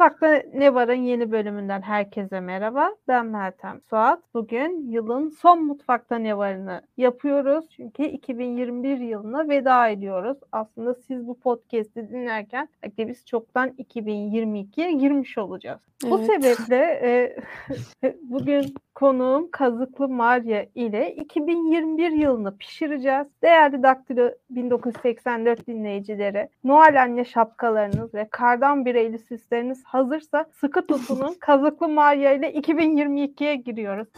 Mutfakta Ne Var'ın yeni bölümünden herkese merhaba. Ben Meltem Suat. Bugün yılın son Mutfakta Ne Var'ını yapıyoruz. Çünkü 2021 yılına veda ediyoruz. Aslında siz bu podcast'i dinlerken biz çoktan 2022'ye girmiş olacağız. Evet. Bu sebeple e, bugün konuğum Kazıklı Maria ile 2021 yılını pişireceğiz. Değerli Daktilo 1984 dinleyicileri, Noel Anne şapkalarınız ve kardan bireyli süsleriniz hazırsa sıkı tutunun. Kazıklı Maria ile 2022'ye giriyoruz.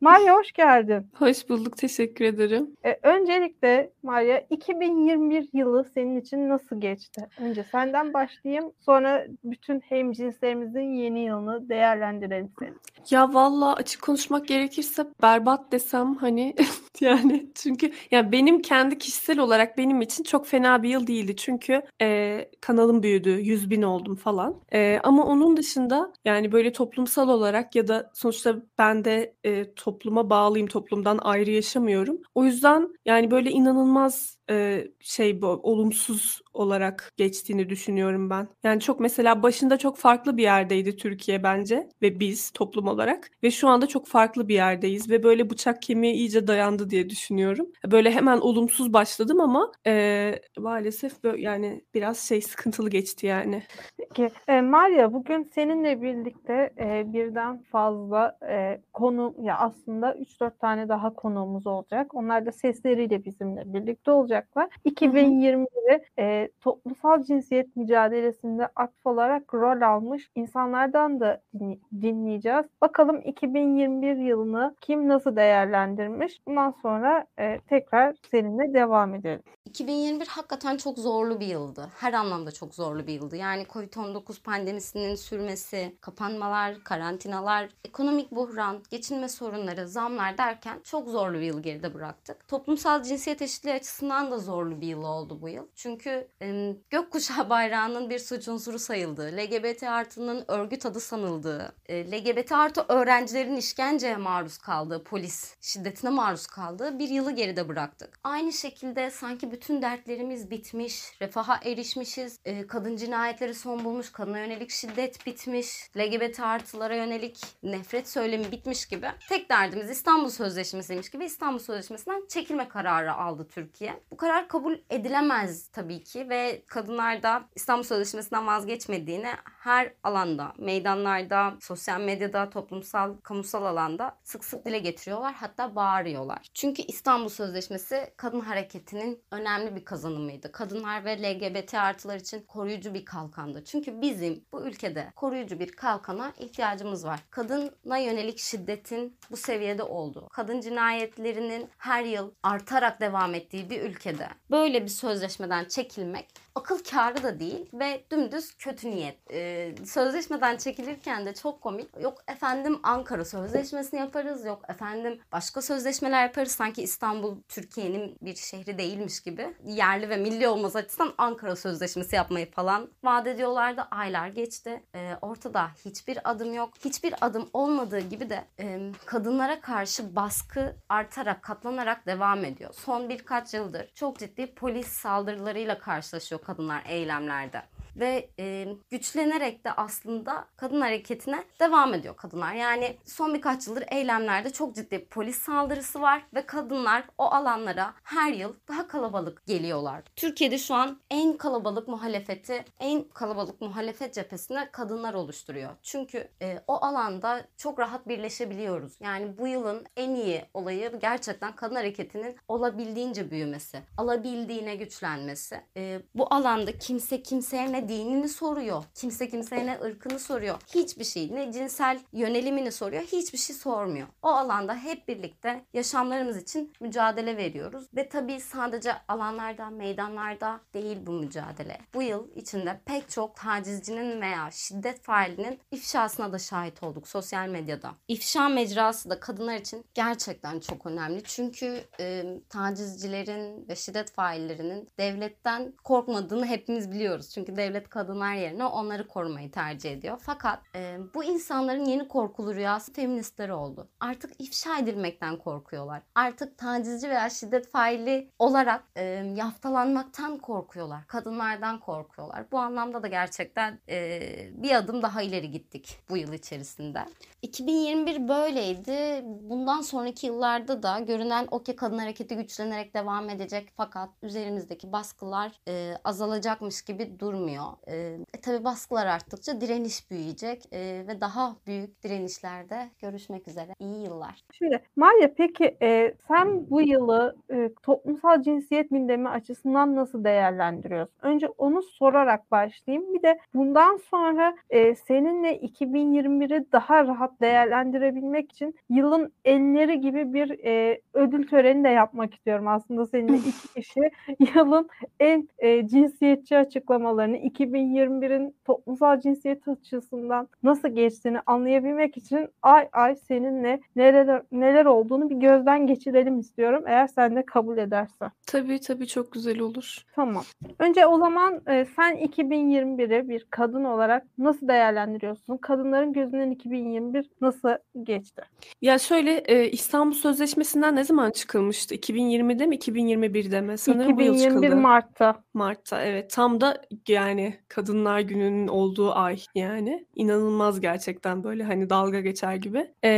Maria hoş geldin. Hoş bulduk, teşekkür ederim. Ee, öncelikle Maria 2021 yılı senin için nasıl geçti? Önce senden başlayayım, sonra bütün hemcinslerimizin yeni yılını değerlendirelim senin. Ya valla açık konuşmak gerekirse berbat desem hani yani çünkü yani benim kendi kişisel olarak benim için çok fena bir yıl değildi. Çünkü e, kanalım büyüdü, 100 bin oldum falan. E, ama onun dışında yani böyle toplumsal olarak ya da sonuçta ben de e, topluma bağlıyım, toplumdan ayrı yaşamıyorum. O yüzden yani böyle inanılmaz e, şey bu olumsuz olarak geçtiğini düşünüyorum ben. Yani çok mesela başında çok farklı bir yerdeydi Türkiye bence ve biz toplum olarak ve şu anda çok farklı bir yerdeyiz ve böyle bıçak kemiğe iyice dayandı diye düşünüyorum. Böyle hemen olumsuz başladım ama e, maalesef böyle yani biraz şey sıkıntılı geçti yani. Peki e, Maria bugün seninle birlikte e, birden fazla e, konu ya aslında 3-4 tane daha konuğumuz olacak. Onlar da sesleriyle bizimle birlikte olacaklar. 2020'de e, toplumsal cinsiyet mücadelesinde aktif olarak rol almış insanlardan da dinleyeceğiz. Bakalım 2021 yılını kim nasıl değerlendirmiş? Bundan sonra e, tekrar seninle devam edelim. 2021 hakikaten çok zorlu bir yıldı. Her anlamda çok zorlu bir yıldı. Yani Covid-19 pandemisinin sürmesi, kapanmalar, karantinalar, ekonomik buhran, geçinme sorunları, zamlar derken çok zorlu bir yıl geride bıraktık. Toplumsal cinsiyet eşitliği açısından da zorlu bir yıl oldu bu yıl. Çünkü gökkuşağı bayrağının bir suç unsuru sayıldığı, LGBT artının örgüt adı sanıldığı, e, LGBT artı öğrencilerin işkenceye maruz kaldığı, polis şiddetine maruz kaldığı bir yılı geride bıraktık. Aynı şekilde sanki bütün dertlerimiz bitmiş, refaha erişmişiz, e, kadın cinayetleri son bulmuş, kadına yönelik şiddet bitmiş, LGBT artılara yönelik nefret söylemi bitmiş gibi. Tek derdimiz İstanbul Sözleşmesi'ymiş gibi İstanbul Sözleşmesi'nden çekilme kararı aldı Türkiye. Bu karar kabul edilemez tabii ki ve kadınlar da İstanbul Sözleşmesi'nden vazgeçmediğini her alanda, meydanlarda, sosyal medyada, toplumsal, kamusal alanda sık sık dile getiriyorlar. Hatta bağırıyorlar. Çünkü İstanbul Sözleşmesi kadın hareketinin önemli bir kazanımıydı. Kadınlar ve LGBT artılar için koruyucu bir kalkandı. Çünkü bizim bu ülkede koruyucu bir kalkana ihtiyacımız var. Kadına yönelik şiddetin bu seviyede olduğu, kadın cinayetlerinin her yıl artarak devam ettiği bir ülkede böyle bir sözleşmeden çekilmek নাকি akıl kârı da değil ve dümdüz kötü niyet. Ee, sözleşmeden çekilirken de çok komik. Yok efendim Ankara Sözleşmesini yaparız. Yok efendim başka sözleşmeler yaparız. Sanki İstanbul Türkiye'nin bir şehri değilmiş gibi. Yerli ve milli olmaz açısından Ankara Sözleşmesi yapmayı falan vaat ediyorlardı. Aylar geçti. Ee, ortada hiçbir adım yok. Hiçbir adım olmadığı gibi de e, kadınlara karşı baskı artarak, katlanarak devam ediyor. Son birkaç yıldır çok ciddi polis saldırılarıyla karşılaşıyor kadınlar eylemlerde ve e, güçlenerek de aslında kadın hareketine devam ediyor kadınlar. Yani son birkaç yıldır eylemlerde çok ciddi polis saldırısı var ve kadınlar o alanlara her yıl daha kalabalık geliyorlar. Türkiye'de şu an en kalabalık muhalefeti, en kalabalık muhalefet cephesine kadınlar oluşturuyor. Çünkü e, o alanda çok rahat birleşebiliyoruz. Yani bu yılın en iyi olayı gerçekten kadın hareketinin olabildiğince büyümesi, alabildiğine güçlenmesi. E, bu alanda kimse kimseye ne dinini soruyor. Kimse kimseye ne ırkını soruyor. Hiçbir şey ne cinsel yönelimini soruyor. Hiçbir şey sormuyor. O alanda hep birlikte yaşamlarımız için mücadele veriyoruz. Ve tabii sadece alanlarda, meydanlarda değil bu mücadele. Bu yıl içinde pek çok tacizcinin veya şiddet failinin ifşasına da şahit olduk sosyal medyada. İfşa mecrası da kadınlar için gerçekten çok önemli. Çünkü e, tacizcilerin ve şiddet faillerinin devletten korkmadığını hepimiz biliyoruz. Çünkü devlet devlet kadınlar yerine onları korumayı tercih ediyor. Fakat e, bu insanların yeni korkulu rüyası feministler oldu. Artık ifşa edilmekten korkuyorlar. Artık tacizci veya şiddet faili olarak e, yaftalanmaktan korkuyorlar. Kadınlardan korkuyorlar. Bu anlamda da gerçekten e, bir adım daha ileri gittik bu yıl içerisinde. 2021 böyleydi. Bundan sonraki yıllarda da görünen o ki kadın hareketi güçlenerek devam edecek fakat üzerimizdeki baskılar e, azalacakmış gibi durmuyor. E, e, tabii baskılar arttıkça direniş büyüyecek e, ve daha büyük direnişlerde görüşmek üzere. İyi yıllar. Şimdi Maria peki e, sen bu yılı e, toplumsal cinsiyet gündemi açısından nasıl değerlendiriyorsun? Önce onu sorarak başlayayım. Bir de bundan sonra e, seninle 2021'i daha rahat değerlendirebilmek için yılın elleri gibi bir e, ödül töreni de yapmak istiyorum aslında seninle iki kişi yılın en e, cinsiyetçi açıklamalarını 2021'in toplumsal cinsiyet açısından nasıl geçtiğini anlayabilmek için ay ay seninle neler neler olduğunu bir gözden geçirelim istiyorum eğer sen de kabul edersen. Tabii tabii çok güzel olur. Tamam. Önce o zaman e, sen 2021'i bir kadın olarak nasıl değerlendiriyorsun? Kadınların gözünden 2021 nasıl geçti? Ya şöyle e, İstanbul Sözleşmesi'nden ne zaman çıkılmıştı? 2020'de mi 2021'de mi? Sanırım bu yıl 2021 çıkıldı. Mart'ta. Mart'ta evet tam da yani Kadınlar Günü'nün olduğu ay yani inanılmaz gerçekten böyle hani dalga geçer gibi. Ee,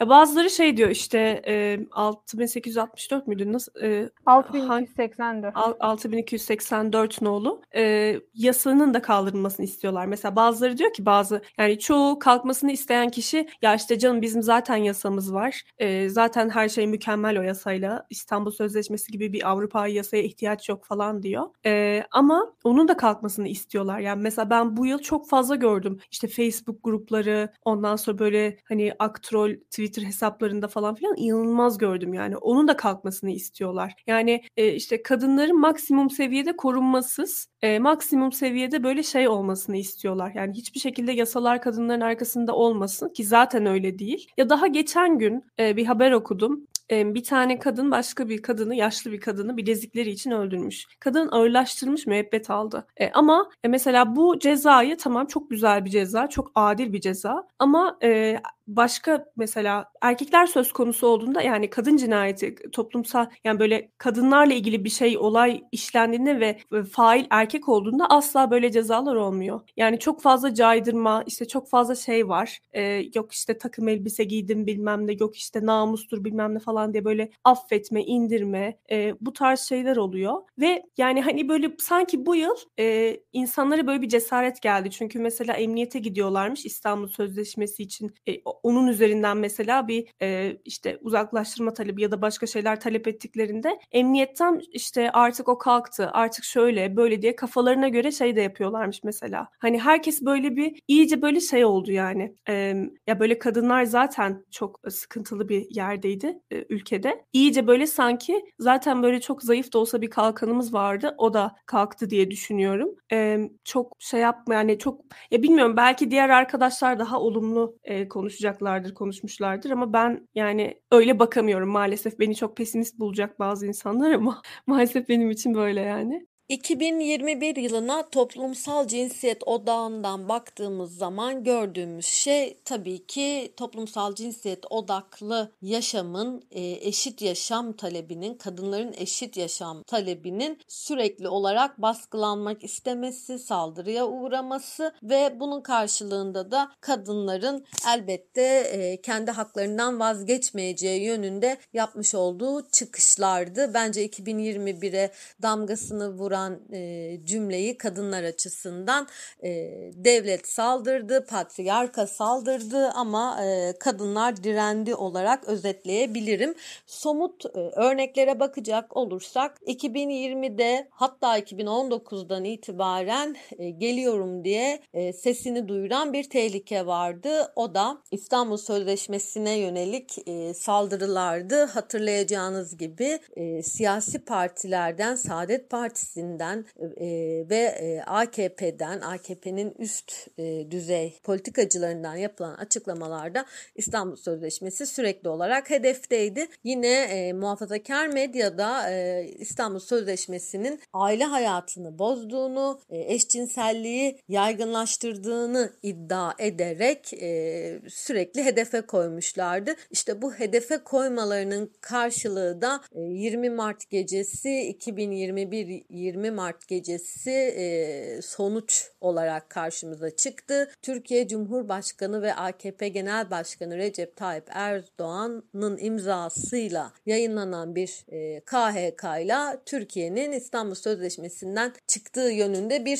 ya bazıları şey diyor işte e, 6864 müydü nasıl e, 6284. Al- 6284 nolu e, yasanın da kaldırılmasını istiyorlar. Mesela bazıları diyor ki bazı yani çoğu kalkmasını isteyen kişi ya işte canım bizim zaten yasamız var. E, zaten her şey mükemmel o yasayla. İstanbul Sözleşmesi gibi bir Avrupa yasaya ihtiyaç yok falan diyor. E, ama onun da kalkmasını istiyorlar. Yani mesela ben bu yıl çok fazla gördüm. İşte Facebook grupları ondan sonra böyle hani aktrol Twitter hesaplarında falan filan inanılmaz gördüm yani. Onun da kalkmasını istiyorlar. Yani e, işte kadınların maksimum seviyede korunmasız, e, maksimum seviyede böyle şey olmasını istiyorlar. Yani hiçbir şekilde yasalar kadınların arkasında olmasın ki zaten öyle değil. Ya daha geçen gün e, bir haber okudum. Bir tane kadın başka bir kadını, yaşlı bir kadını bilezikleri için öldürmüş. Kadın ağırlaştırılmış müebbet aldı. E, ama e, mesela bu cezayı tamam çok güzel bir ceza, çok adil bir ceza ama e, başka mesela erkekler söz konusu olduğunda yani kadın cinayeti toplumsal yani böyle kadınlarla ilgili bir şey olay işlendiğinde ve fail erkek olduğunda asla böyle cezalar olmuyor. Yani çok fazla caydırma işte çok fazla şey var. Ee, yok işte takım elbise giydim bilmem ne yok işte namustur bilmem ne falan diye böyle affetme indirme e, bu tarz şeyler oluyor. Ve yani hani böyle sanki bu yıl e, insanlara böyle bir cesaret geldi. Çünkü mesela emniyete gidiyorlarmış İstanbul Sözleşmesi için e, onun üzerinden mesela bir e, işte uzaklaştırma talebi ya da başka şeyler talep ettiklerinde emniyetten işte artık o kalktı artık şöyle böyle diye kafalarına göre şey de yapıyorlarmış mesela. Hani herkes böyle bir iyice böyle şey oldu yani. E, ya böyle kadınlar zaten çok sıkıntılı bir yerdeydi e, ülkede. İyice böyle sanki zaten böyle çok zayıf da olsa bir kalkanımız vardı. O da kalktı diye düşünüyorum. E, çok şey yapma yani çok ya bilmiyorum belki diğer arkadaşlar daha olumlu e, konuşacaklardır, konuşmuşlardır ama ben yani öyle bakamıyorum maalesef. Beni çok pesimist bulacak bazı insanlar ama maalesef benim için böyle yani. 2021 yılına toplumsal cinsiyet odağından baktığımız zaman gördüğümüz şey tabii ki toplumsal cinsiyet odaklı yaşamın, e, eşit yaşam talebinin, kadınların eşit yaşam talebinin sürekli olarak baskılanmak istemesi, saldırıya uğraması ve bunun karşılığında da kadınların elbette e, kendi haklarından vazgeçmeyeceği yönünde yapmış olduğu çıkışlardı. Bence 2021'e damgasını vuran kuran e, cümleyi kadınlar açısından e, devlet saldırdı, patriarka saldırdı ama e, kadınlar direndi olarak özetleyebilirim. Somut e, örneklere bakacak olursak 2020'de hatta 2019'dan itibaren e, geliyorum diye e, sesini duyuran bir tehlike vardı. O da İstanbul Sözleşmesi'ne yönelik e, saldırılardı. Hatırlayacağınız gibi e, siyasi partilerden Saadet Partisi'nin CHP'den e, ve e, AKP'den, AKP'nin üst e, düzey politikacılarından yapılan açıklamalarda İstanbul Sözleşmesi sürekli olarak hedefteydi. Yine e, muhafazakar medyada e, İstanbul Sözleşmesi'nin aile hayatını bozduğunu, e, eşcinselliği yaygınlaştırdığını iddia ederek e, sürekli hedefe koymuşlardı. İşte bu hedefe koymalarının karşılığı da 20 e, Mart gecesi 2021 20 Mart gecesi sonuç olarak karşımıza çıktı. Türkiye Cumhurbaşkanı ve AKP Genel Başkanı Recep Tayyip Erdoğan'ın imzasıyla yayınlanan bir KHK ile Türkiye'nin İstanbul Sözleşmesi'nden çıktığı yönünde bir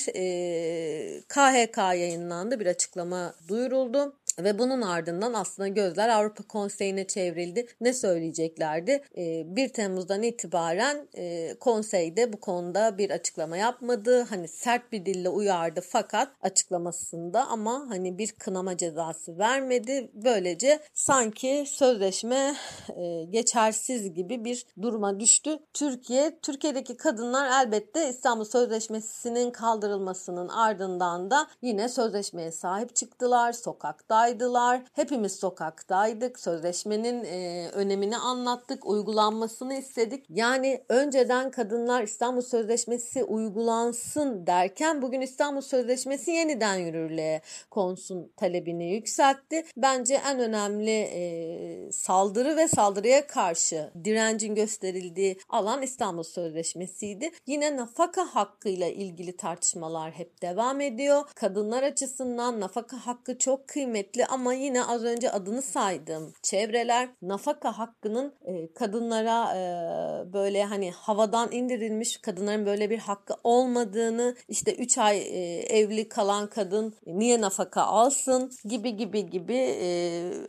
KHK yayınlandı. Bir açıklama duyuruldu. Ve bunun ardından aslında gözler Avrupa Konseyi'ne çevrildi. Ne söyleyeceklerdi? 1 ee, Temmuz'dan itibaren e, konseyde bu konuda bir açıklama yapmadı. Hani sert bir dille uyardı fakat açıklamasında ama hani bir kınama cezası vermedi. Böylece sanki sözleşme e, geçersiz gibi bir duruma düştü. Türkiye, Türkiye'deki kadınlar elbette İstanbul Sözleşmesi'nin kaldırılmasının ardından da yine sözleşmeye sahip çıktılar. Sokakta sokaktaydılar. Hepimiz sokaktaydık. Sözleşmenin e, önemini anlattık. Uygulanmasını istedik. Yani önceden kadınlar İstanbul Sözleşmesi uygulansın derken bugün İstanbul Sözleşmesi yeniden yürürlüğe konsun talebini yükseltti. Bence en önemli e, saldırı ve saldırıya karşı direncin gösterildiği alan İstanbul Sözleşmesi'ydi. Yine nafaka hakkıyla ilgili tartışmalar hep devam ediyor. Kadınlar açısından nafaka hakkı çok kıymetli kıymetli ama yine az önce adını saydığım çevreler nafaka hakkının e, kadınlara e, böyle hani havadan indirilmiş kadınların böyle bir hakkı olmadığını işte 3 ay e, evli kalan kadın niye nafaka alsın gibi gibi gibi e,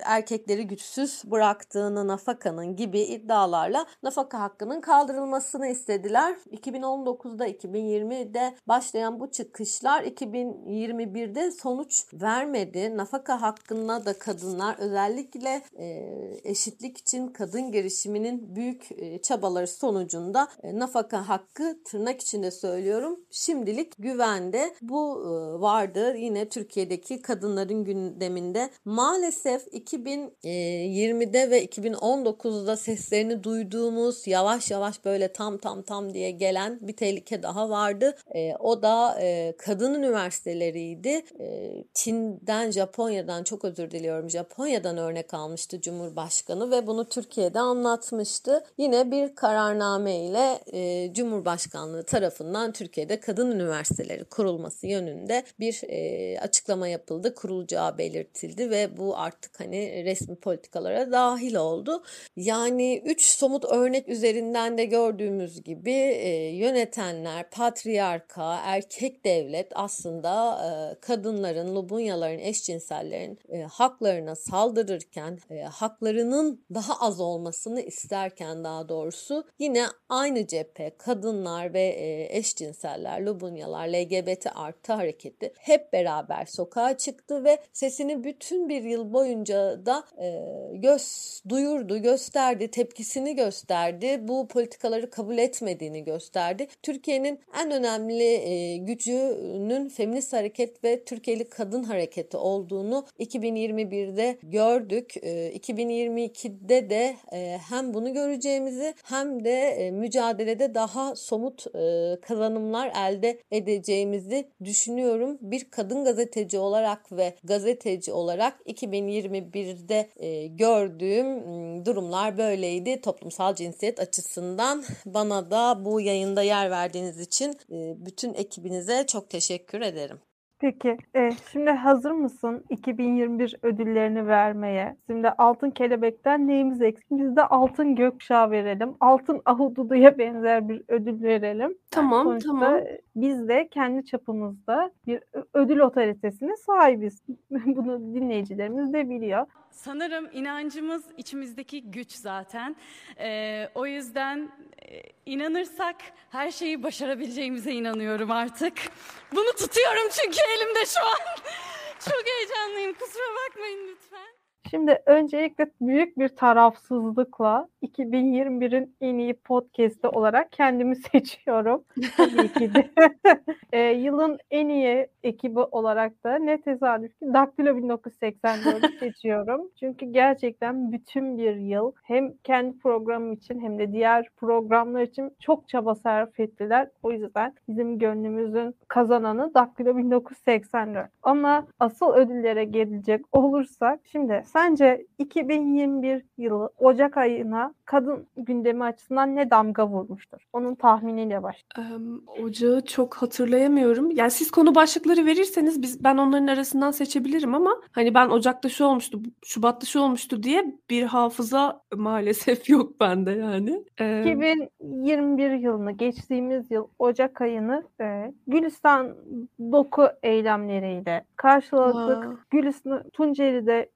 erkekleri güçsüz bıraktığını nafakanın gibi iddialarla nafaka hakkının kaldırılmasını istediler. 2019'da 2020'de başlayan bu çıkışlar 2021'de sonuç vermedi. Nafaka hakkı hakkında da kadınlar özellikle e, eşitlik için kadın girişiminin büyük e, çabaları sonucunda e, nafaka hakkı tırnak içinde söylüyorum şimdilik güvende. Bu e, vardı yine Türkiye'deki kadınların gündeminde. Maalesef 2020'de ve 2019'da seslerini duyduğumuz yavaş yavaş böyle tam tam tam diye gelen bir tehlike daha vardı. E, o da e, kadın üniversiteleriydi. E, Çin'den, Japonya'dan çok özür diliyorum Japonya'dan örnek almıştı Cumhurbaşkanı ve bunu Türkiye'de anlatmıştı. Yine bir kararname ile e, Cumhurbaşkanlığı tarafından Türkiye'de kadın üniversiteleri kurulması yönünde bir e, açıklama yapıldı. Kurulacağı belirtildi ve bu artık hani resmi politikalara dahil oldu. Yani üç somut örnek üzerinden de gördüğümüz gibi e, yönetenler, patriarka, erkek devlet aslında e, kadınların, lubunyaların, eşcinsellerin e, haklarına saldırırken, e, haklarının daha az olmasını isterken daha doğrusu yine aynı cephe kadınlar ve e, eşcinseller, lubunyalar, LGBT artı hareketi hep beraber sokağa çıktı ve sesini bütün bir yıl boyunca da e, göz duyurdu, gösterdi, tepkisini gösterdi. Bu politikaları kabul etmediğini gösterdi. Türkiye'nin en önemli e, gücünün feminist hareket ve Türkiye'li kadın hareketi olduğunu 2021'de gördük. 2022'de ee, de e, hem bunu göreceğimizi hem de e, mücadelede daha somut e, kazanımlar elde edeceğimizi düşünüyorum. Bir kadın gazeteci olarak ve gazeteci olarak 2021'de gördüğüm durumlar böyleydi. Toplumsal cinsiyet açısından bana da bu yayında yer verdiğiniz için bütün ekibinize çok teşekkür ederim. Peki, e, şimdi hazır mısın 2021 ödüllerini vermeye? Şimdi Altın Kelebek'ten neyimiz eksik? Biz de Altın Gökkuşağı verelim. Altın Ahududu'ya benzer bir ödül verelim. Tamam, Sonuçta tamam. Biz de kendi çapımızda bir ödül otoritesine sahibiz. Bunu dinleyicilerimiz de biliyor. Sanırım inancımız içimizdeki güç zaten. Ee, o yüzden inanırsak her şeyi başarabileceğimize inanıyorum artık. Bunu tutuyorum çünkü elimde şu an. Çok heyecanlıyım kusura bakmayın lütfen. Şimdi öncelikle büyük bir tarafsızlıkla 2021'in en iyi podcast'i olarak kendimi seçiyorum. Tabii ki de. e, yılın en iyi ekibi olarak da ne tesadüf ki Daktilo 1984'ü seçiyorum. Çünkü gerçekten bütün bir yıl hem kendi programım için hem de diğer programlar için çok çaba sarf ettiler. O yüzden bizim gönlümüzün kazananı Daktilo 1984. Ama asıl ödüllere gelecek olursak şimdi sence 2021 yılı Ocak ayına kadın gündemi açısından ne damga vurmuştur? Onun tahminiyle baş. Em, Ocağı çok hatırlayamıyorum. Yani siz konu başlıkları verirseniz biz ben onların arasından seçebilirim ama hani ben Ocak'ta şu olmuştu, Şubat'ta şu olmuştu diye bir hafıza maalesef yok bende yani. Em, 2021 yılını geçtiğimiz yıl Ocak ayını e, Gülistan doku eylemleriyle karşıladık. Aa. Gülistan Tunceli'de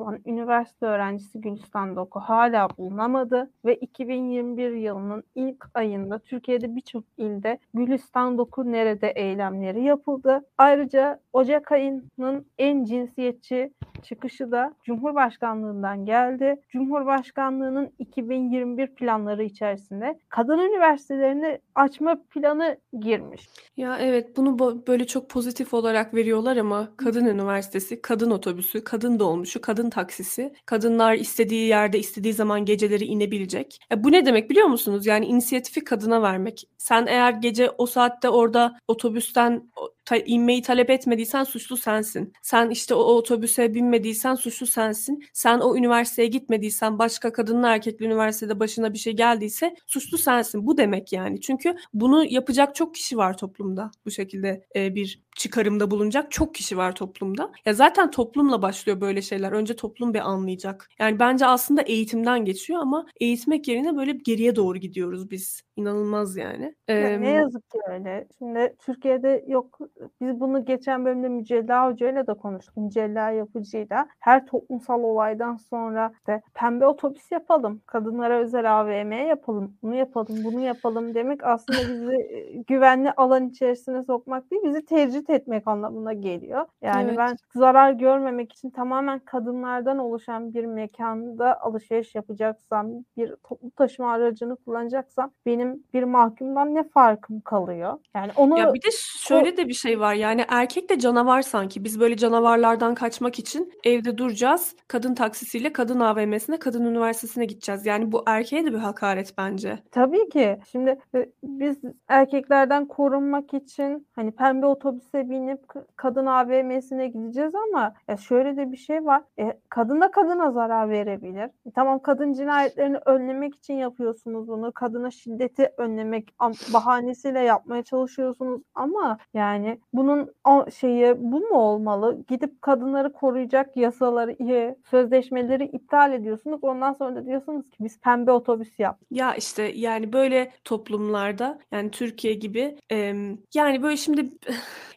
kaybolan üniversite öğrencisi Gülistan Doku hala bulunamadı ve 2021 yılının ilk ayında Türkiye'de birçok ilde Gülistan Doku nerede eylemleri yapıldı. Ayrıca Ocak ayının en cinsiyetçi çıkışı da Cumhurbaşkanlığından geldi. Cumhurbaşkanlığının 2021 planları içerisinde kadın üniversitelerini açma planı girmiş. Ya evet bunu böyle çok pozitif olarak veriyorlar ama kadın üniversitesi, kadın otobüsü, kadın dolmuşu, kadın taksisi, kadınlar istediği yerde istediği zaman geceleri inebilecek. Ya bu ne demek biliyor musunuz? Yani inisiyatifi kadına vermek. Sen eğer gece o saatte orada otobüsten ta- inmeyi talep etmediysen suçlu sensin. Sen işte o, o otobüse binmediysen suçlu sensin. Sen o üniversiteye gitmediysen başka kadınla erkekli üniversitede başına bir şey geldiyse suçlu sensin. Bu demek yani. Çünkü bunu yapacak çok kişi var toplumda. Bu şekilde e, bir çıkarımda bulunacak çok kişi var toplumda. Ya zaten toplumla başlıyor böyle şeyler. Önce toplum bir anlayacak. Yani bence aslında eğitimden geçiyor ama eğitmek yerine böyle geriye doğru gidiyoruz biz. İnanılmaz yani. Ya Eee, ne yazık ki öyle. Şimdi Türkiye'de yok biz bunu geçen bölümde Mücella Hoca ile de konuştuk. Mücella yapıcıyla. Her toplumsal olaydan sonra işte pembe otobüs yapalım. Kadınlara özel AVM yapalım. Bunu yapalım, bunu yapalım demek aslında bizi e, güvenli alan içerisine sokmak değil, bizi tecrit etmek anlamına geliyor. Yani Evet. ben zarar görmemek için tamamen kadınlardan oluşan bir mekanda alışveriş yapacaksam, bir toplu taşıma aracını kullanacaksam benim bir mahkumdan ne farkım kalıyor? Yani onu Ya bir de şöyle de bir şey var yani erkek de canavar sanki. Biz böyle canavarlardan kaçmak için evde duracağız. Kadın taksisiyle kadın AVM'sine, kadın üniversitesine gideceğiz. Yani bu erkeğe de bir hakaret bence. Tabii ki. Şimdi e, biz erkeklerden korunmak için hani pembe otobüse binip kadın AVM'sine gideceğiz ama ya şöyle de bir şey var. E, kadın da kadına zarar verebilir. E, tamam kadın cinayetlerini önlemek için yapıyorsunuz bunu. Kadına şiddeti önlemek bahanesiyle yapmaya çalışıyorsunuz ama yani bunun o şeyi bu mu olmalı? Gidip kadınları koruyacak yasaları, e, sözleşmeleri iptal ediyorsunuz. Ondan sonra da diyorsunuz ki biz pembe otobüs yap. Ya işte yani böyle toplumlarda yani Türkiye gibi yani böyle şimdi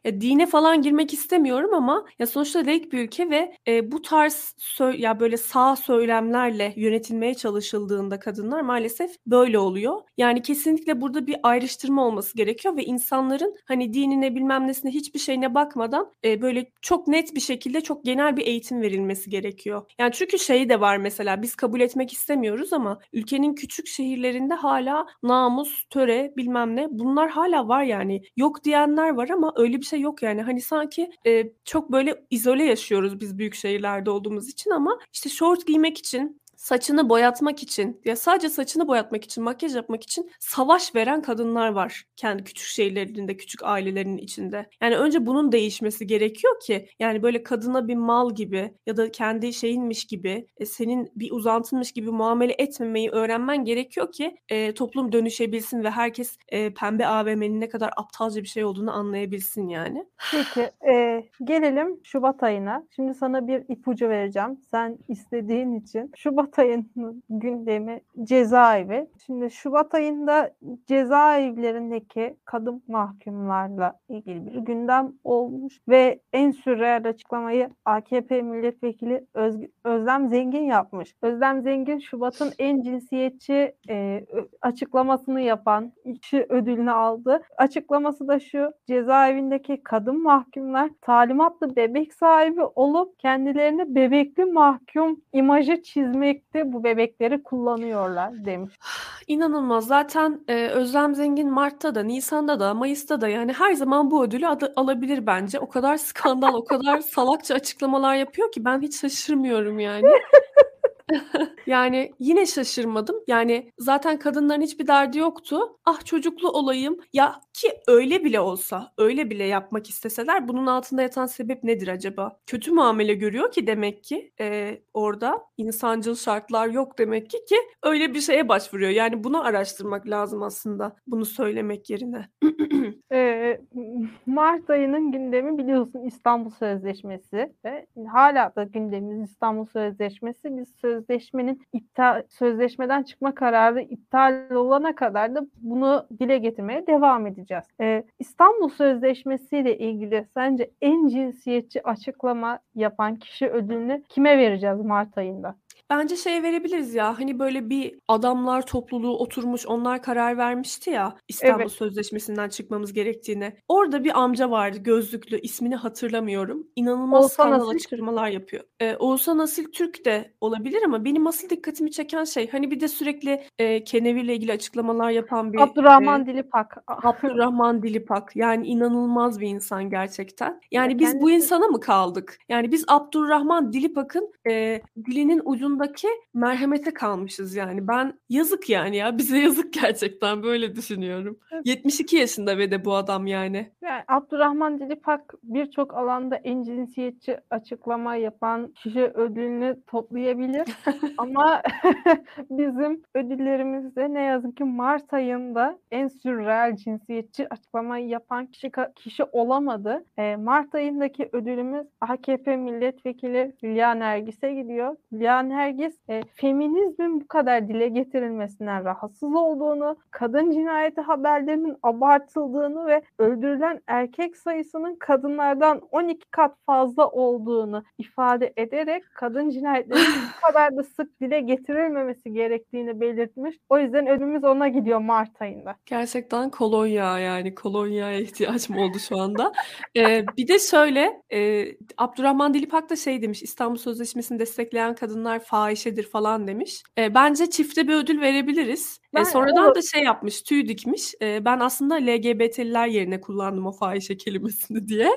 ya dine falan girmek istemiyorum ama ya sonuçta laik bir ülke ve e, bu tarz sö- ya böyle sağ söylemlerle yönetilmeye çalışıldığında kadınlar maalesef böyle oluyor. Yani kesinlikle burada bir ayrıştırma olması gerekiyor ve insanların hani dinine bilmem nesine hiçbir şeyine bakmadan e, böyle çok net bir şekilde çok genel bir eğitim verilmesi gerekiyor. Yani çünkü şey de var mesela biz kabul etmek istemiyoruz ama ülkenin küçük şehirlerinde hala namus, töre bilmem ne bunlar hala var yani. Yok diyenler var ama öyle bir şey yok yani. Hani sanki e, çok böyle izole yaşıyoruz biz büyük şehirlerde olduğumuz için ama işte şort giymek için saçını boyatmak için ya sadece saçını boyatmak için makyaj yapmak için savaş veren kadınlar var kendi küçük şehirlerinde küçük ailelerin içinde. Yani önce bunun değişmesi gerekiyor ki yani böyle kadına bir mal gibi ya da kendi şeyinmiş gibi e, senin bir uzantınmış gibi muamele etmemeyi öğrenmen gerekiyor ki e, toplum dönüşebilsin ve herkes e, pembe AVM'nin ne kadar aptalca bir şey olduğunu anlayabilsin yani. Peki, e, gelelim Şubat ayına. Şimdi sana bir ipucu vereceğim. Sen istediğin için. Şubat Şubat ayının gündemi cezaevi. Şimdi Şubat ayında cezaevlerindeki kadın mahkumlarla ilgili bir gündem olmuş ve en sürreel açıklamayı AKP milletvekili Öz- Özlem Zengin yapmış. Özlem Zengin Şubat'ın en cinsiyetçi e, açıklamasını yapan kişi ödülünü aldı. Açıklaması da şu cezaevindeki kadın mahkumlar talimatlı bebek sahibi olup kendilerine bebekli mahkum imajı çizmekte bu bebekleri kullanıyorlar demiş. İnanılmaz. Zaten e, Özlem Zengin Mart'ta da, Nisan'da da, Mayıs'ta da yani her zaman bu ödülü adı- alabilir bence. O kadar skandal, o kadar salakça açıklamalar yapıyor ki ben hiç şaşırmıyorum yani. Yani yine şaşırmadım. Yani zaten kadınların hiçbir derdi yoktu. Ah çocuklu olayım. Ya ki öyle bile olsa, öyle bile yapmak isteseler bunun altında yatan sebep nedir acaba? Kötü muamele görüyor ki demek ki e, orada insancıl şartlar yok demek ki ki öyle bir şeye başvuruyor. Yani bunu araştırmak lazım aslında bunu söylemek yerine. Mart ayının gündemi biliyorsun İstanbul Sözleşmesi ve hala da gündemimiz İstanbul Sözleşmesi. Biz sözleşmenin iptal sözleşmeden çıkma kararı iptal olana kadar da bunu dile getirmeye devam edeceğiz. Ee, İstanbul Sözleşmesi ile ilgili sence en cinsiyetçi açıklama yapan kişi ödülünü kime vereceğiz Mart ayında? Bence şey verebiliriz ya hani böyle bir adamlar topluluğu oturmuş onlar karar vermişti ya İstanbul Evet. Sözleşmesi'nden çıkmamız gerektiğine. Orada bir amca vardı gözlüklü ismini hatırlamıyorum. İnanılmaz Oğuzhan skandal açıklamalar yapıyor. Ee, Oğuzhan Asil Türk de olabilir ama benim asıl dikkatimi çeken şey hani bir de sürekli e, Kenevir'le ilgili açıklamalar yapan bir Abdurrahman e, Dilipak. Abdurrahman Dilipak yani inanılmaz bir insan gerçekten. Yani Ya biz bu kendisi- insana mı kaldık? Yani biz Abdurrahman Dilipak'ın e, dilinin ucundaki merhamete kalmışız yani. Ben yazık yani ya bize yazık gerçekten böyle düşünüyorum. Evet. 72 yaşında ve de bu adam yani. Yani Abdurrahman Dilipak birçok alanda en cinsiyetçi açıklama yapan kişi ödülünü toplayabilir. Ama bizim ödüllerimizde ne yazık ki Mart ayında en sürreel cinsiyetçi açıklamayı yapan kişi kişi olamadı. E, Mart ayındaki ödülümüz AKP milletvekili Hülya Nergis'e gidiyor. Hülya Nergis e, feminizmin bu kadar dile getirilmesinden rahatsız olduğunu, kadın cinayeti haberlerinin abartıldığını ve öldürülen erkek sayısının kadınlardan 12 kat fazla olduğunu ifade ederek kadın cinayetlerinin bu kadar da sık dile getirilmemesi gerektiğini belirtmiş. O yüzden ödülümüz ona gidiyor Mart ayında. Gerçekten kolonya yani kolonyaya ihtiyacım oldu şu anda. Ee, bir de şöyle e, Abdurrahman Dilipak da şey demiş İstanbul Sözleşmesi'ni destekleyen kadınlar fahişedir falan demiş. E, bence çifte bir ödül verebiliriz. E, Ben- sonradan olur. da şey yapmış tüy dikmiş. E, ben aslında LGBT'liler yerine kullandım o fahişe kelimesini diye.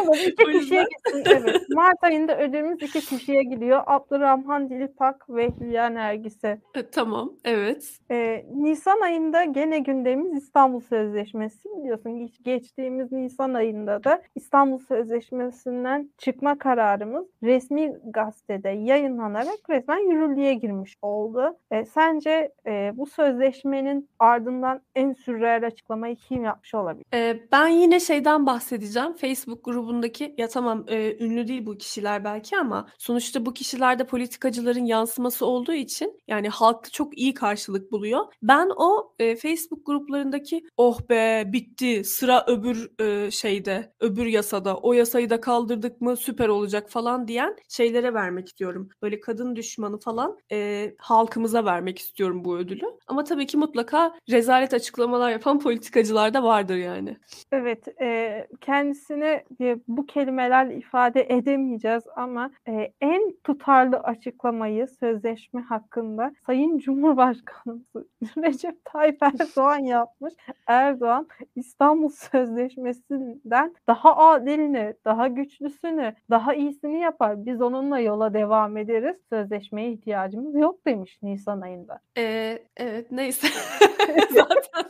Olur iki O kişiye gitsin. Evet. Mart ayında ödülümüz iki kişiye gidiyor. Abdurrahman Dilipak ve Hülya Nergis'e. E, tamam evet. Ee, Nisan ayında gene gündemimiz İstanbul Sözleşmesi biliyorsun geç- geçtiğimiz Nisan ayında da İstanbul Sözleşmesi'nden çıkma kararımız resmi gazetede yayınlanarak resmen yürürlüğe girmiş oldu. Ee, sence e, bu sözleşmenin ardından en sürreel açıklamayı kim yapmış olabilir? E, ben yine şeyden bahsedeceğim. Facebook grubundaki ya tamam e, ünlü değil bu kişiler belki ama sonuçta bu kişiler de politikacıların yansıması olduğu için yani halkta çok iyi karşılık buluyor. Ben o e, Facebook gruplarındaki oh be bitti sıra öbür e, şeyde öbür yasada o yasayı da kaldırdık mı süper olacak falan diyen şeylere vermek istiyorum. Böyle kadın düşmanı falan e, halkımıza vermek istiyorum bu ödülü. Ama tabii ki mutlaka rezalet açıklamalar yapan politikacılar da vardır yani. Evet, e, kendisini e, bu kelimelerle ifade edemeyeceğiz ama e, en tutarlı açıklamayı sözleşme hakkında Sayın Cumhurbaşkanımız Recep Tayyip Erdoğan yapmış. Erdoğan İstanbul Sözleşmesi'nden daha adilini, daha güçlüsünü, daha iyisini yapar. Biz onunla yola devam ederiz. Sözleşmeye ihtiyacımız yok demiş Nisan ayında. Ee, Evet, neyse. Zaten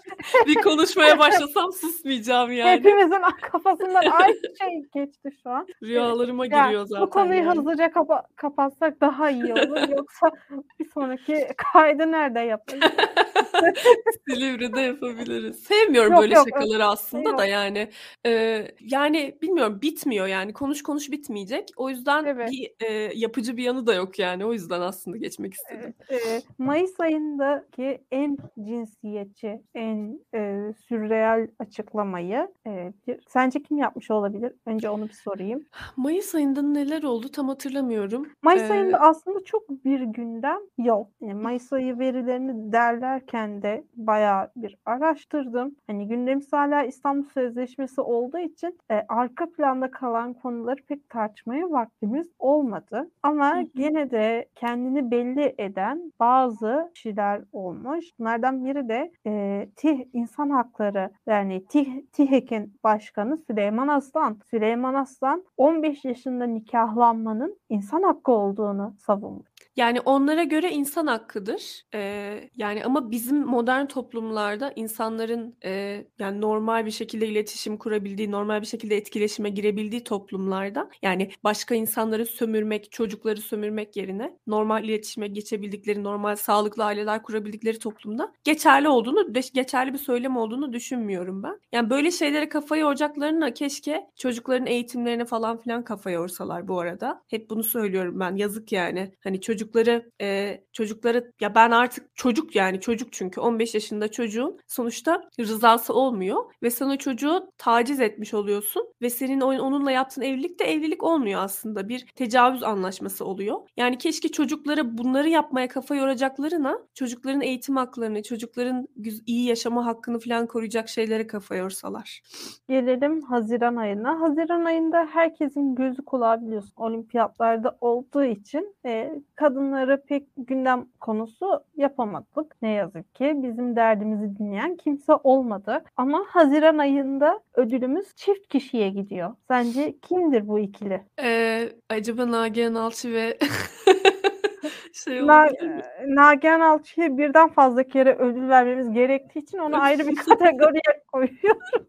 bir konuşmaya başlasam susmayacağım yani. Hepimizin kafasından aynı şey geçti şu an. Rüyalarıma Ya, giriyor zaten bu konuyu yani. hızlıca kapa kapatsak daha iyi olur. Yoksa bir sonraki kaydı nerede yaparız? Silivri'de yapabiliriz. Sevmiyorum Yok, böyle yok, şakaları aslında da yok. yani. Eee, yani bilmiyorum bitmiyor yani. Konuş konuş bitmeyecek. O yüzden Evet. bir eee, yapıcı bir yanı da yok yani. O yüzden aslında geçmek istedim. Evet, eee, Mayıs ayındaki en cinsiyetçi, en eee, sürreal açıklamayı bir- sence kim yapmış olabilir? Önce onu bir sorayım. Mayıs ayında neler oldu tam hatırlamıyorum. Mayıs Eee, ayında aslında çok bir gündem yok. Yani Mayıs ayı verilerini derlerken de bayağı bir araştırdım. Hani gündemimiz hala İstanbul Sözleşmesi olduğu için e, arka planda kalan konuları pek tartışmaya vaktimiz olmadı. Ama gene de kendini belli eden bazı kişiler olmuş. Bunlardan biri de e, TİH İnsan Hakları yani TİH, TİHEK'in başkanı Süleyman Aslan. Süleyman Aslan 15 yaşında nikahlanmanın insan hakkı olduğunu savunmuş. Yani onlara göre insan hakkıdır. Eee, yani ama bizim modern toplumlarda insanların eee, yani normal bir şekilde iletişim kurabildiği, normal bir şekilde etkileşime girebildiği toplumlarda yani başka insanları sömürmek, çocukları sömürmek yerine normal iletişime geçebildikleri, normal sağlıklı aileler kurabildikleri toplumda geçerli olduğunu, geçerli bir söylem olduğunu düşünmüyorum ben. Yani böyle şeylere kafa yoracaklarına keşke çocukların eğitimlerine falan filan kafa yorsalar bu arada. Hep bunu söylüyorum ben. Yazık yani. Hani çocukları e, çocukları ya ben artık çocuk yani çocuk çünkü 15 yaşında çocuğun sonuçta rızası olmuyor ve sen o çocuğu taciz etmiş oluyorsun ve senin onunla yaptığın evlilik de evlilik olmuyor aslında. Bir tecavüz anlaşması oluyor. Yani keşke çocuklara bunları yapmaya kafa yoracaklarına çocukların eğitim haklarını, çocukların iyi yaşama hakkını falan koruyacak şeylere kafa yorsalar. Gelelim Haziran ayına. Haziran ayında herkesin gözü kulağı biliyorsun olimpiyatlarda olduğu için e, kadınları pek gündem konusu yapamadık. Ne yazık ki bizim derdimizi dinleyen kimse olmadı. Ama Haziran ayında ödülümüz çift kişiye gidiyor. Sence kimdir bu ikili? Ee, acaba Nagihan Alçı ve şey Na mi? Nagihan Alçı'ya birden fazla kere ödül vermemiz gerektiği için onu ayrı bir kategoriye koyuyorum.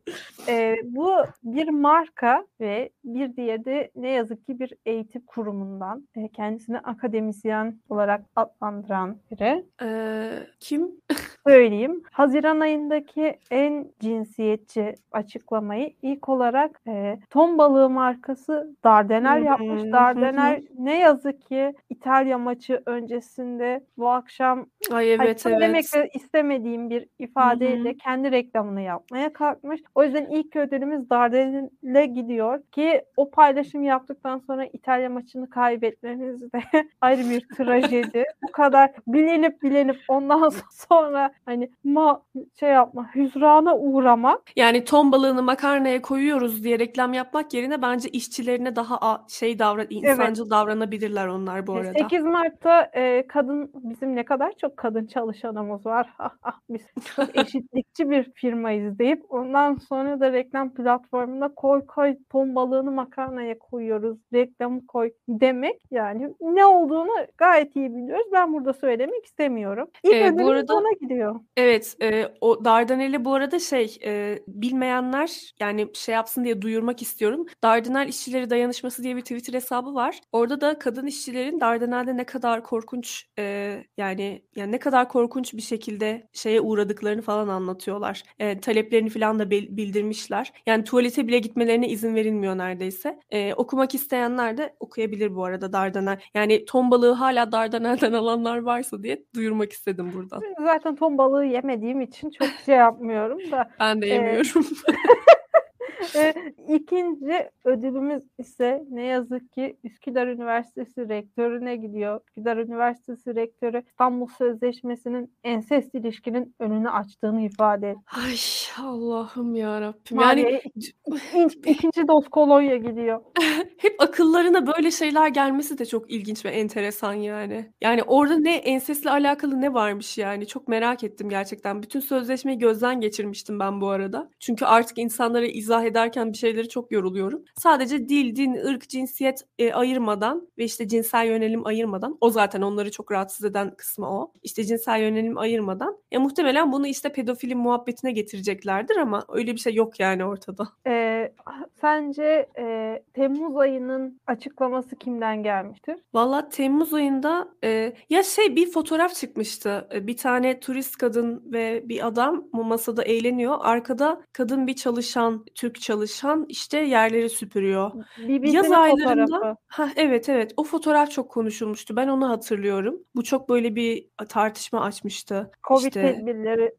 Ee, bu bir marka ve bir diğeri de ne yazık ki bir eğitim kurumundan e, kendisini akademisyen olarak adlandıran biri. Ee, kim? Söyleyeyim. Haziran ayındaki en cinsiyetçi açıklamayı ilk olarak e, ton balığı markası Dardanel yapmış. Dardanel ne yazık ki İtalya maçı öncesinde bu akşam Ay Hani evet söylemek evet. istemediğim bir ifadeyle kendi reklamını yapmaya kalkmış. O yüzden ilk ödülümüz Dardanel'e gidiyor ki o paylaşım yaptıktan sonra İtalya maçını kaybetmemiz de ayrı bir trajedi. Bu kadar bilinip bilinip ondan sonra hani ma şey yapma hüsrana uğramak Yani ton balığını makarnaya koyuyoruz diye reklam yapmak yerine bence işçilerine daha şey davran insancıl davranabilirler onlar bu arada. 8 Mart'ta e, kadın bizim ne kadar çok kadın çalışanımız var. Ah, ah, Biz eşitlikçi bir firmayız deyip ondan sonra da reklam platformunda koy koy ton balığını makarnaya koyuyoruz. Reklamı koy demek yani ne olduğunu gayet iyi biliyoruz. Ben burada söylemek istemiyorum. İlk E, bu arada- ona gidiyor. Evet, e, o Dardanel'i bu arada şey e, bilmeyenler yani şey yapsın diye duyurmak istiyorum. Dardanel İşçileri Dayanışması diye bir Twitter hesabı var. Orada da kadın işçilerin Dardanel'de ne kadar korkunç e, yani yani ne kadar korkunç bir şekilde şeye uğradıklarını falan anlatıyorlar. E, taleplerini falan da bil- bildirmişler. Yani tuvalete bile gitmelerine izin verilmiyor neredeyse. E, okumak isteyenler de okuyabilir bu arada Dardanel. Yani ton balığı hala Dardanel'den alanlar varsa diye duyurmak istedim buradan. Zaten ton balığı yemediğim için çok şey yapmıyorum da. Ben de yemiyorum. E, ikinci ödülümüz ise ne yazık ki Üsküdar Üniversitesi rektörüne gidiyor. Üsküdar Üniversitesi rektörü İstanbul Sözleşmesi'nin ensest ilişkinin önünü açtığını ifade etti. Ay Allah'ım ya Rabbim. Yani ikinci, ikinci doz kolonya gidiyor. hep akıllarına böyle şeyler gelmesi de çok ilginç ve enteresan yani. Yani orada ne ensesle alakalı ne varmış yani. Çok merak ettim gerçekten. Bütün sözleşmeyi gözden geçirmiştim ben bu arada. Çünkü artık insanlara izah ederken bir şeyleri çok yoruluyorum. Sadece dil, din, ırk, cinsiyet e, ayırmadan ve işte cinsel yönelim ayırmadan o zaten onları çok rahatsız eden kısmı o. İşte cinsel yönelim ayırmadan. Ya muhtemelen bunu işte pedofili muhabbetine getireceklerdir ama öyle bir şey yok yani ortada. Ee, sence e, Temmuz ayının açıklaması kimden gelmiştir? Valla Temmuz ayında e, ya şey bir fotoğraf çıkmıştı. E, bir tane turist kadın ve bir adam masada eğleniyor. Arkada kadın bir çalışan, Türk çalışan işte yerleri süpürüyor. BBC'nin Yaz aylarında fotoğrafı. ha evet evet o fotoğraf çok konuşulmuştu. Ben onu hatırlıyorum. Bu çok böyle bir tartışma açmıştı. Covid İşte tedbirleri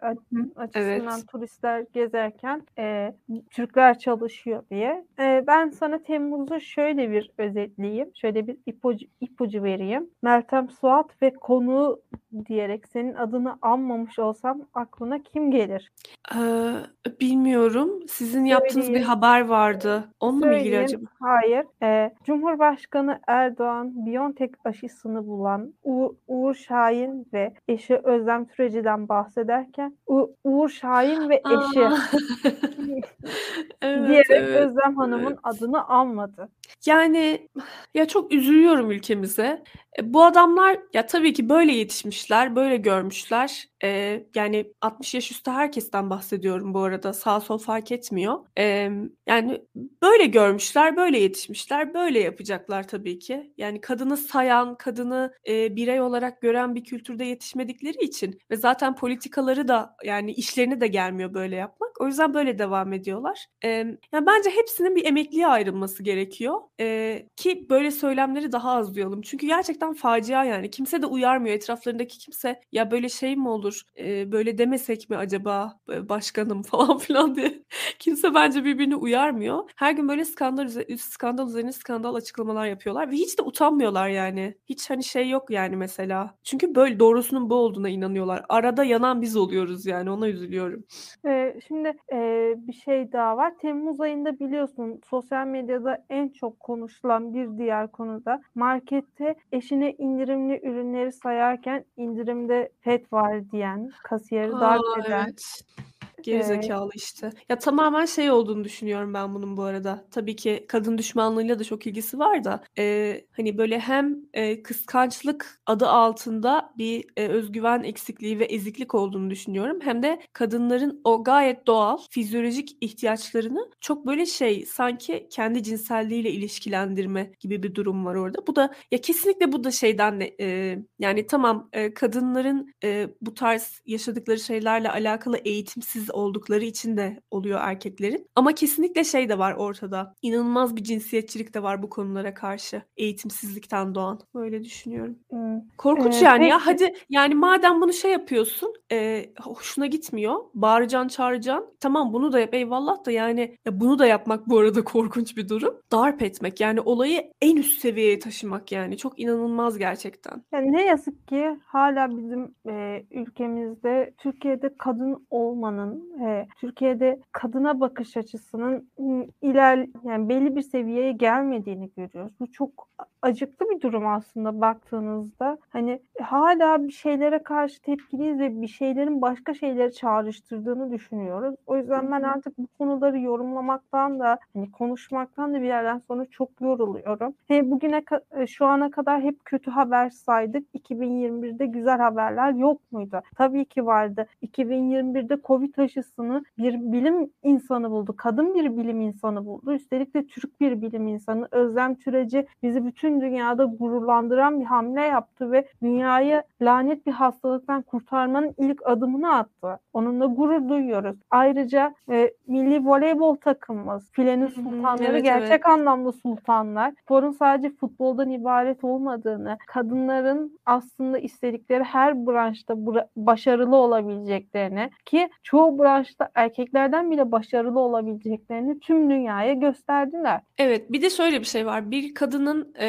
açısından evet. turistler gezerken e, Türkler çalışıyor diye. E, ben sana Temmuz'u şöyle bir özetleyeyim. Şöyle bir ipucu, ipucu vereyim. Meltem Suat ve konu diyerek senin adını anmamış olsam aklına kim gelir? Ee, bilmiyorum. Sizin yaptığınız bir haber vardı. Onunla mı ilgili acaba? Hayır. E, Cumhurbaşkanı Erdoğan Biontech aşısını bulan U- Uğur Şahin ve eşi Özlem Türeci'den bahsederken U- Uğur Şahin ve eşi. Evet, diyerek evet, Özlem Hanım'ın evet. adını almadı. Yani ya çok üzülüyorum ülkemize. E, Bu adamlar ya tabii ki böyle yetişmişler, böyle görmüşler. E, yani 60 yaş üstü herkesten bahsediyorum bu arada. Sağ sol fark etmiyor. E, yani böyle görmüşler, böyle yetişmişler, böyle yapacaklar tabii ki. Yani kadını sayan, kadını e, birey olarak gören bir kültürde yetişmedikleri için ve zaten politikaları da yani işlerine de gelmiyor böyle yapmak. O yüzden böyle devam ediyorlar. E, yani bence hepsinin bir emekliye ayrılması gerekiyor. E, ki böyle söylemleri daha az duyalım. Çünkü gerçekten facia yani. Kimse de uyarmıyor. Etraflarındaki kimse ya böyle şey mi olur? E, böyle demesek mi acaba başkanım falan filan diye. kimse bence birbirini uyarmıyor. Her gün böyle skandal, üze- skandal üzerine skandal açıklamalar yapıyorlar ve hiç de utanmıyorlar yani. Hiç hani şey yok yani mesela. Çünkü böyle doğrusunun bu olduğuna inanıyorlar. Arada yanan biz oluyoruz yani ona üzülüyorum. Ee, şimdi e, bir şey daha var. Temmuz ayında biliyorsun sosyal medyada en çok konuşulan bir diğer konuda markette eşine indirimli ürünleri sayarken indirimde pet var diyen, kasiyeri darp Aa, eden. evet. Geri zekalı işte. Ya tamamen şey olduğunu düşünüyorum ben bunun bu arada. Tabii ki kadın düşmanlığıyla da çok ilgisi var da e, hani böyle hem e, kıskançlık adı altında bir e, özgüven eksikliği ve eziklik olduğunu düşünüyorum. Hem de kadınların o gayet doğal fizyolojik ihtiyaçlarını çok böyle şey sanki kendi cinselliğiyle ilişkilendirme gibi bir durum var orada. Bu da ya kesinlikle bu da şeyden de, e, yani tamam e, kadınların e, bu tarz yaşadıkları şeylerle alakalı eğitimsiz oldukları için de oluyor erkeklerin. Ama kesinlikle şey de var ortada. İnanılmaz bir cinsiyetçilik de var bu konulara karşı. Eğitimsizlikten doğan. Böyle düşünüyorum. Hmm. Korkunç Ee, yani ya hadi yani madem bunu şey yapıyorsun e, hoşuna gitmiyor bağıracaksın çağıracaksın tamam bunu da yap eyvallah da yani ya bunu da yapmak bu arada korkunç bir durum darp etmek yani olayı en üst seviyeye taşımak yani çok inanılmaz gerçekten. Yani ne yazık ki hala bizim e, ülkemizde Türkiye'de kadın olmanın, e, Türkiye'de kadına bakış açısının m, iler yani belli bir seviyeye gelmediğini görüyoruz. Bu çok acıklı bir durum aslında baktığınızda. Hani hala bir şeylere karşı tepkiliyiz ve bir şeylerin başka şeyleri çağrıştırdığını düşünüyoruz. O yüzden ben artık bu konuları yorumlamaktan da hani konuşmaktan da bir yerden sonra çok yoruluyorum. He, bugüne e, şu ana kadar hep kötü haber saydık. 2021'de güzel haberler yok muydu? Tabii ki vardı. 2021'de Covid aşısını bir bilim insanı buldu. Kadın bir bilim insanı buldu. Üstelik de Türk bir bilim insanı. Özlem Türeci bizi bütün dünyada gururlandıran bir hamle yaptı ve dünyayı lanet bir hastalıktan kurtarmanın ilk adımını attı. Onunla gurur duyuyoruz. Ayrıca e, milli voleybol takımımız, filenin sultanları evet, gerçek evet. anlamda sultanlar. Sporun sadece futboldan ibaret olmadığını, kadınların aslında istedikleri her branşta bra- başarılı olabileceklerini ki çoğu branşta erkeklerden bile başarılı olabileceklerini tüm dünyaya gösterdiler. Evet, bir de şöyle bir şey var. Bir kadının e,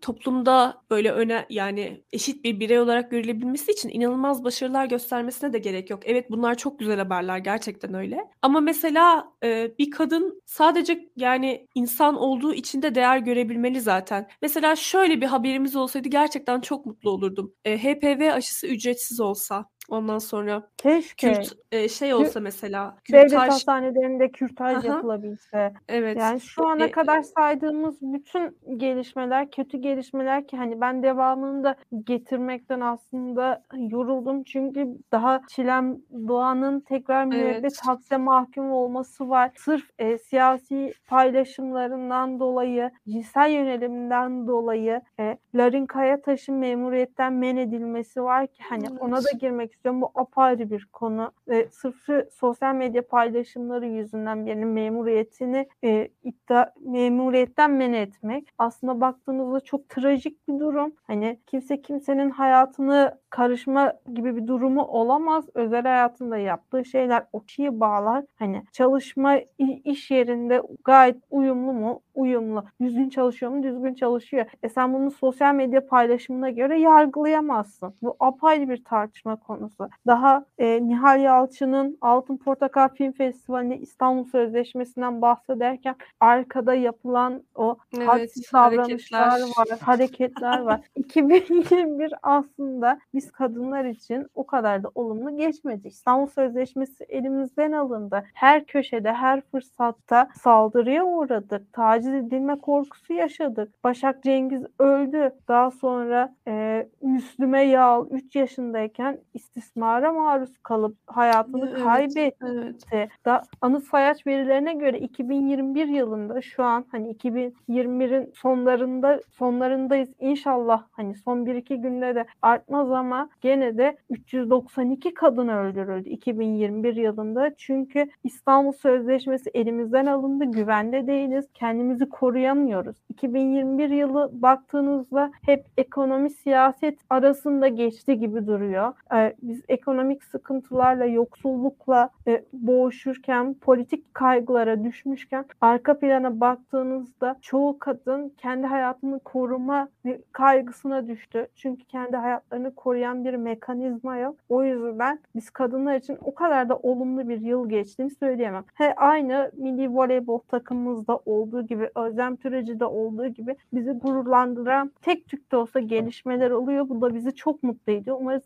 toplumda böyle öne yani eşit bir birey olarak görülebilmesi için inanılmaz başarılar göstermesine de gerek yok. Evet, bunlar çok güzel haberler gerçekten öyle. Ama mesela e, bir kadın sadece yani insan olduğu için de değer görebilmeli zaten. Mesela şöyle bir haberimiz olsaydı gerçekten çok mutlu olurdum. E, HPV aşısı ücretsiz olsa Ondan sonra Keşke. Kürt e, şey olsa mesela Devlet kürtaj hastanelerinde kürtaj Aha. yapılabilse. evet Yani şu ana E, kadar saydığımız bütün gelişmeler, kötü gelişmeler ki hani ben devamını da getirmekten aslında yoruldum. Çünkü daha Çilem Doğan'ın tekrar müebbet Evet. hapse mahkum olması var. Sırf e, siyasi paylaşımlarından dolayı, cinsel yöneliminden dolayı e, Larin Kayataş'ın memuriyetten men edilmesi var ki hani ona da Evet. Girmek istiyorum. Bu apayrı bir konu. E, sırf sosyal medya paylaşımları yüzünden birinin memuriyetini e, iddia, memuriyetten men etmek aslında baktığınızda çok trajik bir durum. Hani kimse kimsenin hayatını karışma gibi bir durumu olamaz. Özel hayatında yaptığı şeyler o kişiyi bağlar. Hani çalışma iş yerinde gayet uyumlu mu? Uyumlu. Düzgün çalışıyor mu? Düzgün çalışıyor. E sen bunu sosyal medya paylaşımına göre yargılayamazsın. Bu apayrı bir tartışma konusu. Daha e, Nihal Yalçın'ın Altın Portakal Film Festivali'nde İstanbul Sözleşmesi'nden bahsederken arkada yapılan o Evet, hadsiz davranışlar hareketler. var, hareketler var. 2021 aslında biz kadınlar için o kadar da olumlu geçmedi. İstanbul Sözleşmesi elimizden alındı. Her köşede, her fırsatta saldırıya uğradık. Taciz edilme korkusu yaşadık. Başak Cengiz öldü. Daha sonra e, Müslüme Yağal 3 yaşındayken istismara maruz kalıp hayatını Evet, kaybetti evet. Da anıt sayaç verilerine göre 2021 yılında şu an hani 2021'in sonlarında sonlarındayız inşallah hani son 1-2 günde de artmaz ama gene de 392 kadın öldürüldü 2021 yılında. Çünkü İstanbul Sözleşmesi elimizden alındı. Güvende değiliz. Kendimizi koruyamıyoruz. 2021 yılı baktığınızda hep ekonomi siyaset arasında geçti gibi duruyor. Ee, biz ekonomik sıkıntılarla, yoksullukla e, boğuşurken, politik kaygılara düşmüşken arka plana baktığınızda çoğu kadın kendi hayatını koruma kaygısına düştü. Çünkü kendi hayatlarını koruyan bir mekanizma yok. O yüzden biz kadınlar için o kadar da olumlu bir yıl geçtiğini söyleyemem. He, aynı milli voleybol takımımızda olduğu gibi, Özlem Türeci'de olduğu gibi bizi gururlandıran tek tük de olsa gelişmeler oluyor. Bu da bizi çok mutlu ediyor. Umarız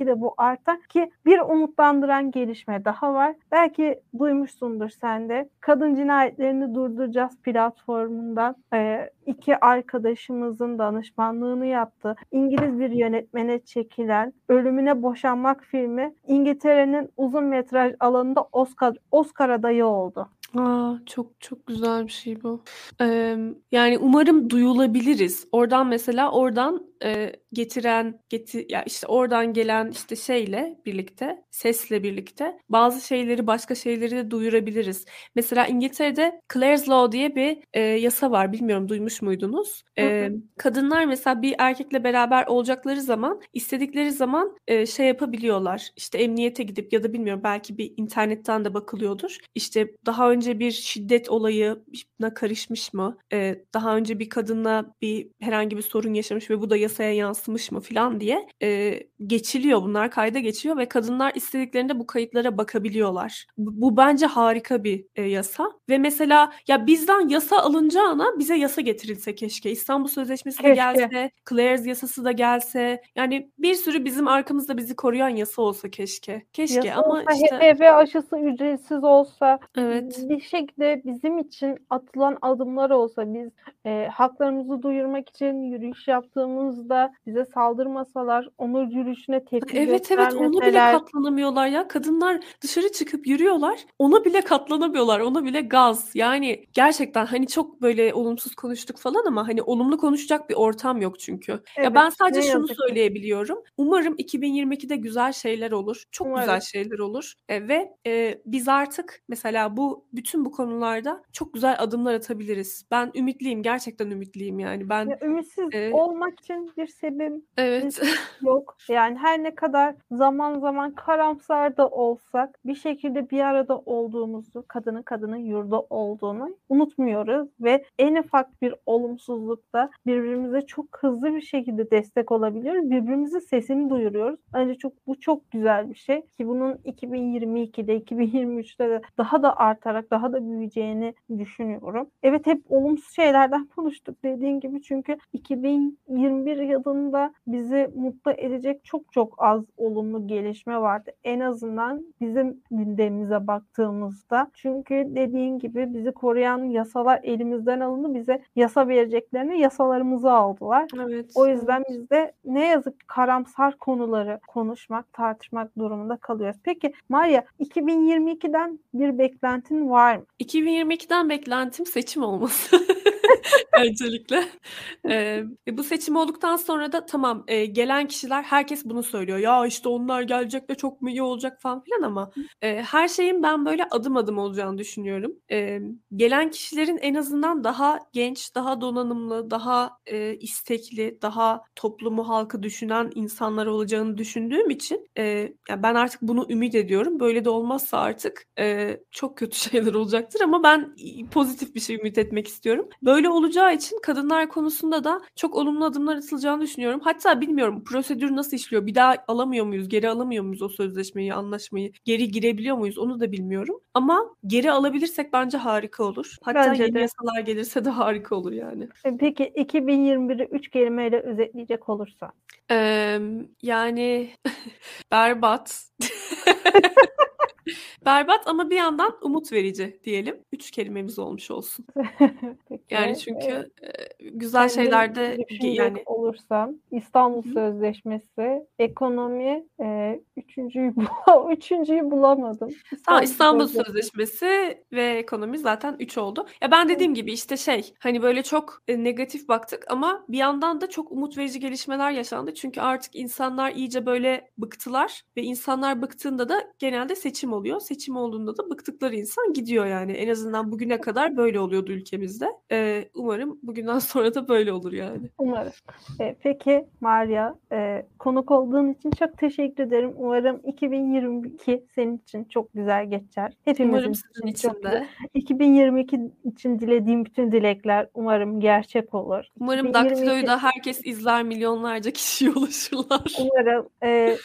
2022'de bu artar ki bir umutlandıran gelişme daha var. Belki duymuşsundur sen de. Kadın cinayetlerini durduracağız platformundan e, iki arkadaşımızın danışmanlığını yaptı. İngiliz bir yönetmene çekilen Ölümüne Boşanmak filmi İngiltere'nin uzun metraj alanında Oscar Oscar adayı oldu. Aa, çok çok güzel bir şey bu. Eee, yani umarım duyulabiliriz. Oradan mesela oradan e, getiren geti ya işte oradan gelen işte şeyle birlikte sesle birlikte bazı şeyleri başka şeyleri de duyurabiliriz. Mesela İngiltere'de Clare's Law diye bir e, yasa var. Bilmiyorum duymuş muydunuz? Hı hı. E, kadınlar mesela bir erkekle beraber olacakları zaman istedikleri zaman e, şey yapabiliyorlar. İşte emniyete gidip ya da bilmiyorum belki bir internetten de bakılıyordur. İşte daha önce bir şiddet olayına karışmış mı? E, daha önce bir kadınla bir herhangi bir sorun yaşamış ve bu da yasaya yansımış mı falan diye e, geçiliyor. Bunlar kayda geçiyor ve kadınlar istediklerinde bu kayıtlara bakabiliyorlar. Bu, bu bence harika bir e, yasa ve mesela ya bizden yasa alınacağına bize yasa getirilse keşke. İstanbul Sözleşmesi de Keşke. gelse, Clare's yasası da gelse. Yani bir sürü bizim arkamızda bizi koruyan yasa olsa keşke. Keşke Yasa ama olsa, işte HPV aşısı ücretsiz olsa, evet. bir şekilde bizim için atılan adımlar olsa, biz e, haklarımızı duyurmak için yürüyüş yaptığımızda bize saldırmasalar, onur yürüyüşüne tepki Evet evet ona bile katlanamıyorlar ya. Kadınlar dışarı çıkıp yürüyorlar. Ona bile katlanamıyorlar. Ona bile gaz. Yani gerçekten hani çok böyle olumsuz konuştuk falan ama hani olumlu konuşacak bir ortam yok çünkü. Ya Evet, ben sadece şunu ki. söyleyebiliyorum. Umarım 2022'de güzel şeyler olur. Çok güzel Umarım. şeyler olur. E, ve e, biz artık mesela bu bütün bu konularda çok güzel adımlar atabiliriz. Ben ümitliyim. Gerçekten ümitliyim yani. Ben Ya, ümitsiz e, olmak için bir sebep evet. yok. Yani her ne kadar zaman zaman karamsar da olsak bir şekilde bir arada olduğumuzu, kadının kadının yurda olduğunu unutmuyoruz ve en ufak bir olumsuzlukta birbirimize çok hızlı bir şekilde destek olabiliyoruz. Birbirimizin sesini duyuruyoruz. Bence çok bu çok güzel bir şey ki bunun 2022'de, 2023'te de daha da artarak, daha da büyüyeceğini düşünüyorum. Evet hep olumsuz şeylerden konuştuk dediğin gibi çünkü 2021 yılında bizi mutlu edecek çok çok az olumlu gelişme vardı. En azından bizim gündemimize baktığımızda. Çünkü dediğin gibi bizi koruyan yasalar elimizden alındı. Bize yasa vereceklerine yasalarımızı aldılar. Evet. O yüzden biz de ne yazık ki karamsar konuları konuşmak, tartışmak durumunda kalıyoruz. Peki Maria 2022'den bir beklentin var mı? 2022'den beklentim seçim olması. Öncelikle. Ee, bu seçim olduktan sonra da tamam e, gelen kişiler herkes bunu söylüyor. Ya işte onlar gelecek de çok mu iyi olacak falan filan ama e, her şeyin ben böyle adım adım olacağını düşünüyorum. E, gelen kişilerin en azından daha genç, daha donanımlı, daha e, istekli, daha toplumu halkı düşünen insanlar olacağını düşündüğüm için e, yani ben artık bunu ümit ediyorum. Böyle de olmazsa artık e, çok kötü şeyler olacaktır ama ben pozitif bir şey ümit etmek istiyorum. Böyle olacağı için kadınlar konusunda da çok olumlu adımlar atılacağını düşünüyorum. Hatta bilmiyorum prosedür nasıl işliyor? Bir daha alamıyor muyuz? Geri alamıyor muyuz o sözleşmeyi, anlaşmayı? Geri girebiliyor muyuz? Onu da bilmiyorum. Ama geri alabilirsek bence harika olur. Hatta Bence yeni de. yasalar gelirse de harika olur yani. E, Peki 2021'i 3 kelimeyle özetleyecek olursa. Eee, yani berbat. Berbat ama bir yandan umut verici diyelim. Üç kelimemiz olmuş olsun. Peki. Yani çünkü e, güzel kendim şeylerde yani olursam İstanbul Hı. Sözleşmesi, ekonomi, e, üçüncüyü, bul- üçüncüyü bulamadım. Tamam İstanbul Sözleşmesi. Sözleşmesi ve ekonomi zaten 3 oldu. Ya ben dediğim gibi işte şey hani böyle çok e, negatif baktık ama bir yandan da çok umut verici gelişmeler yaşandı. Çünkü artık insanlar iyice böyle bıktılar ve insanlar bıktığında da genelde seçim oluyor. Seçim olduğunda da bıktıkları insan gidiyor yani. En azından bugüne kadar böyle oluyordu ülkemizde. E, umarım bugünden sonra da böyle olur yani. Umarım. E, peki Maria, e, konuk olduğun için çok teşekkür ederim. Umarım 2022 senin için çok güzel geçer. Hepimizin Umarım sizin için de. 2022 için dilediğim bütün dilekler umarım gerçek olur. Umarım 2022 Daktilo'yu da herkes izler milyonlarca kişiye ulaşırlar. Umarım. E,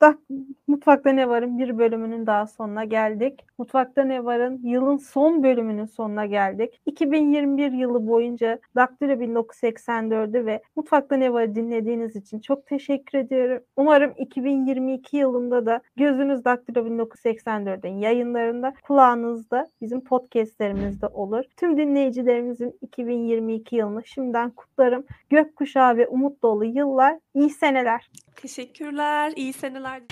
Dak- Mutfakta Ne Var'ın bir bölümünün daha sonuna geldik. Mutfakta Ne Var'ın yılın son bölümünün sonuna geldik. 2021 yılı boyunca Daktilo 1984'ü ve Mutfakta Ne Var'ı dinlediğiniz için çok teşekkür ediyorum. Umarım 2022 yılında da gözünüz Daktilo 1984'ün yayınlarında, kulağınızda bizim podcastlerimizde olur. Tüm dinleyicilerimizin 2022 yılını şimdiden kutlarım. Gökkuşağı ve umut dolu yıllar, iyi seneler. Teşekkürler. İyi seneler.